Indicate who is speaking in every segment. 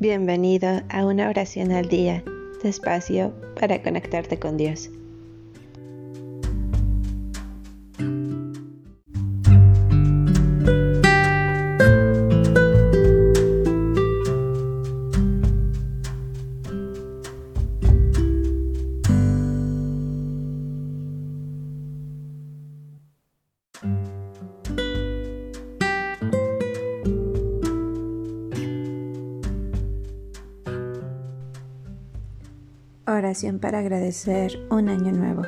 Speaker 1: Bienvenido a una oración al día, despacio para conectarte con Dios. Oración para agradecer un año nuevo.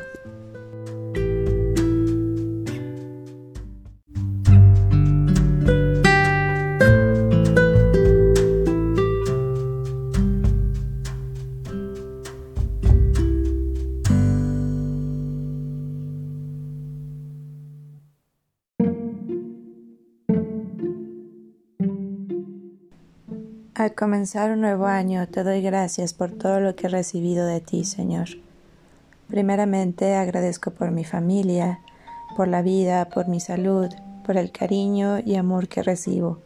Speaker 1: Al comenzar un nuevo año te doy gracias por todo lo que he recibido de ti, Señor. Primeramente agradezco por mi familia, por la vida, por mi salud, por el cariño y amor que recibo,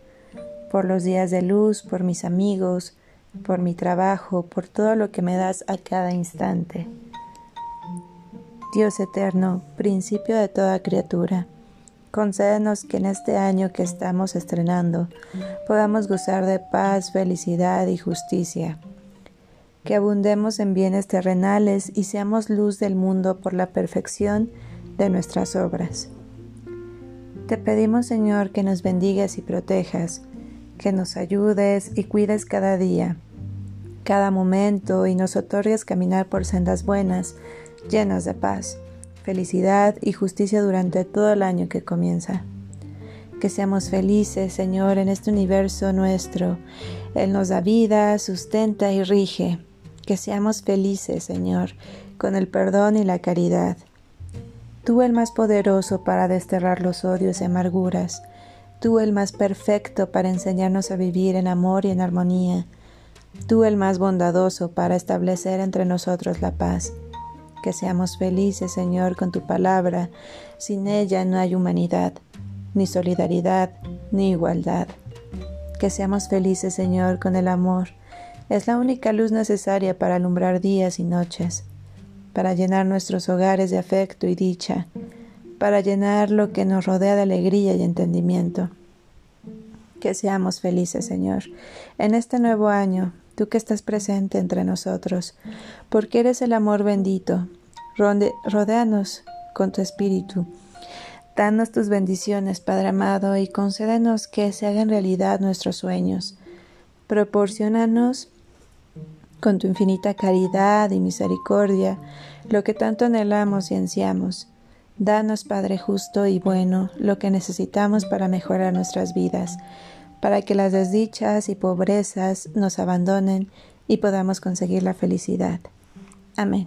Speaker 1: por los días de luz, por mis amigos, por mi trabajo, por todo lo que me das a cada instante. Dios eterno, principio de toda criatura, Concédenos que en este año que estamos estrenando podamos gozar de paz, felicidad y justicia. Que abundemos en bienes terrenales y seamos luz del mundo por la perfección de nuestras obras. Te pedimos, Señor, que nos bendigas y protejas, que nos ayudes y cuides cada día, cada momento y nos otorgues caminar por sendas buenas, llenas de paz felicidad y justicia durante todo el año que comienza. Que seamos felices, Señor, en este universo nuestro. Él nos da vida, sustenta y rige. Que seamos felices, Señor, con el perdón y la caridad. Tú el más poderoso para desterrar los odios y amarguras. Tú el más perfecto para enseñarnos a vivir en amor y en armonía. Tú el más bondadoso para establecer entre nosotros la paz que seamos felices, Señor, con tu palabra. Sin ella no hay humanidad, ni solidaridad, ni igualdad. Que seamos felices, Señor, con el amor. Es la única luz necesaria para alumbrar días y noches, para llenar nuestros hogares de afecto y dicha, para llenar lo que nos rodea de alegría y entendimiento. Que seamos felices, Señor, en este nuevo año, tú que estás presente entre nosotros, porque eres el amor bendito. Rodéanos con tu espíritu. Danos tus bendiciones, Padre amado, y concédenos que se hagan realidad nuestros sueños. Proporcionanos con tu infinita caridad y misericordia lo que tanto anhelamos y ansiamos. Danos, Padre justo y bueno, lo que necesitamos para mejorar nuestras vidas para que las desdichas y pobrezas nos abandonen y podamos conseguir la felicidad. Amén.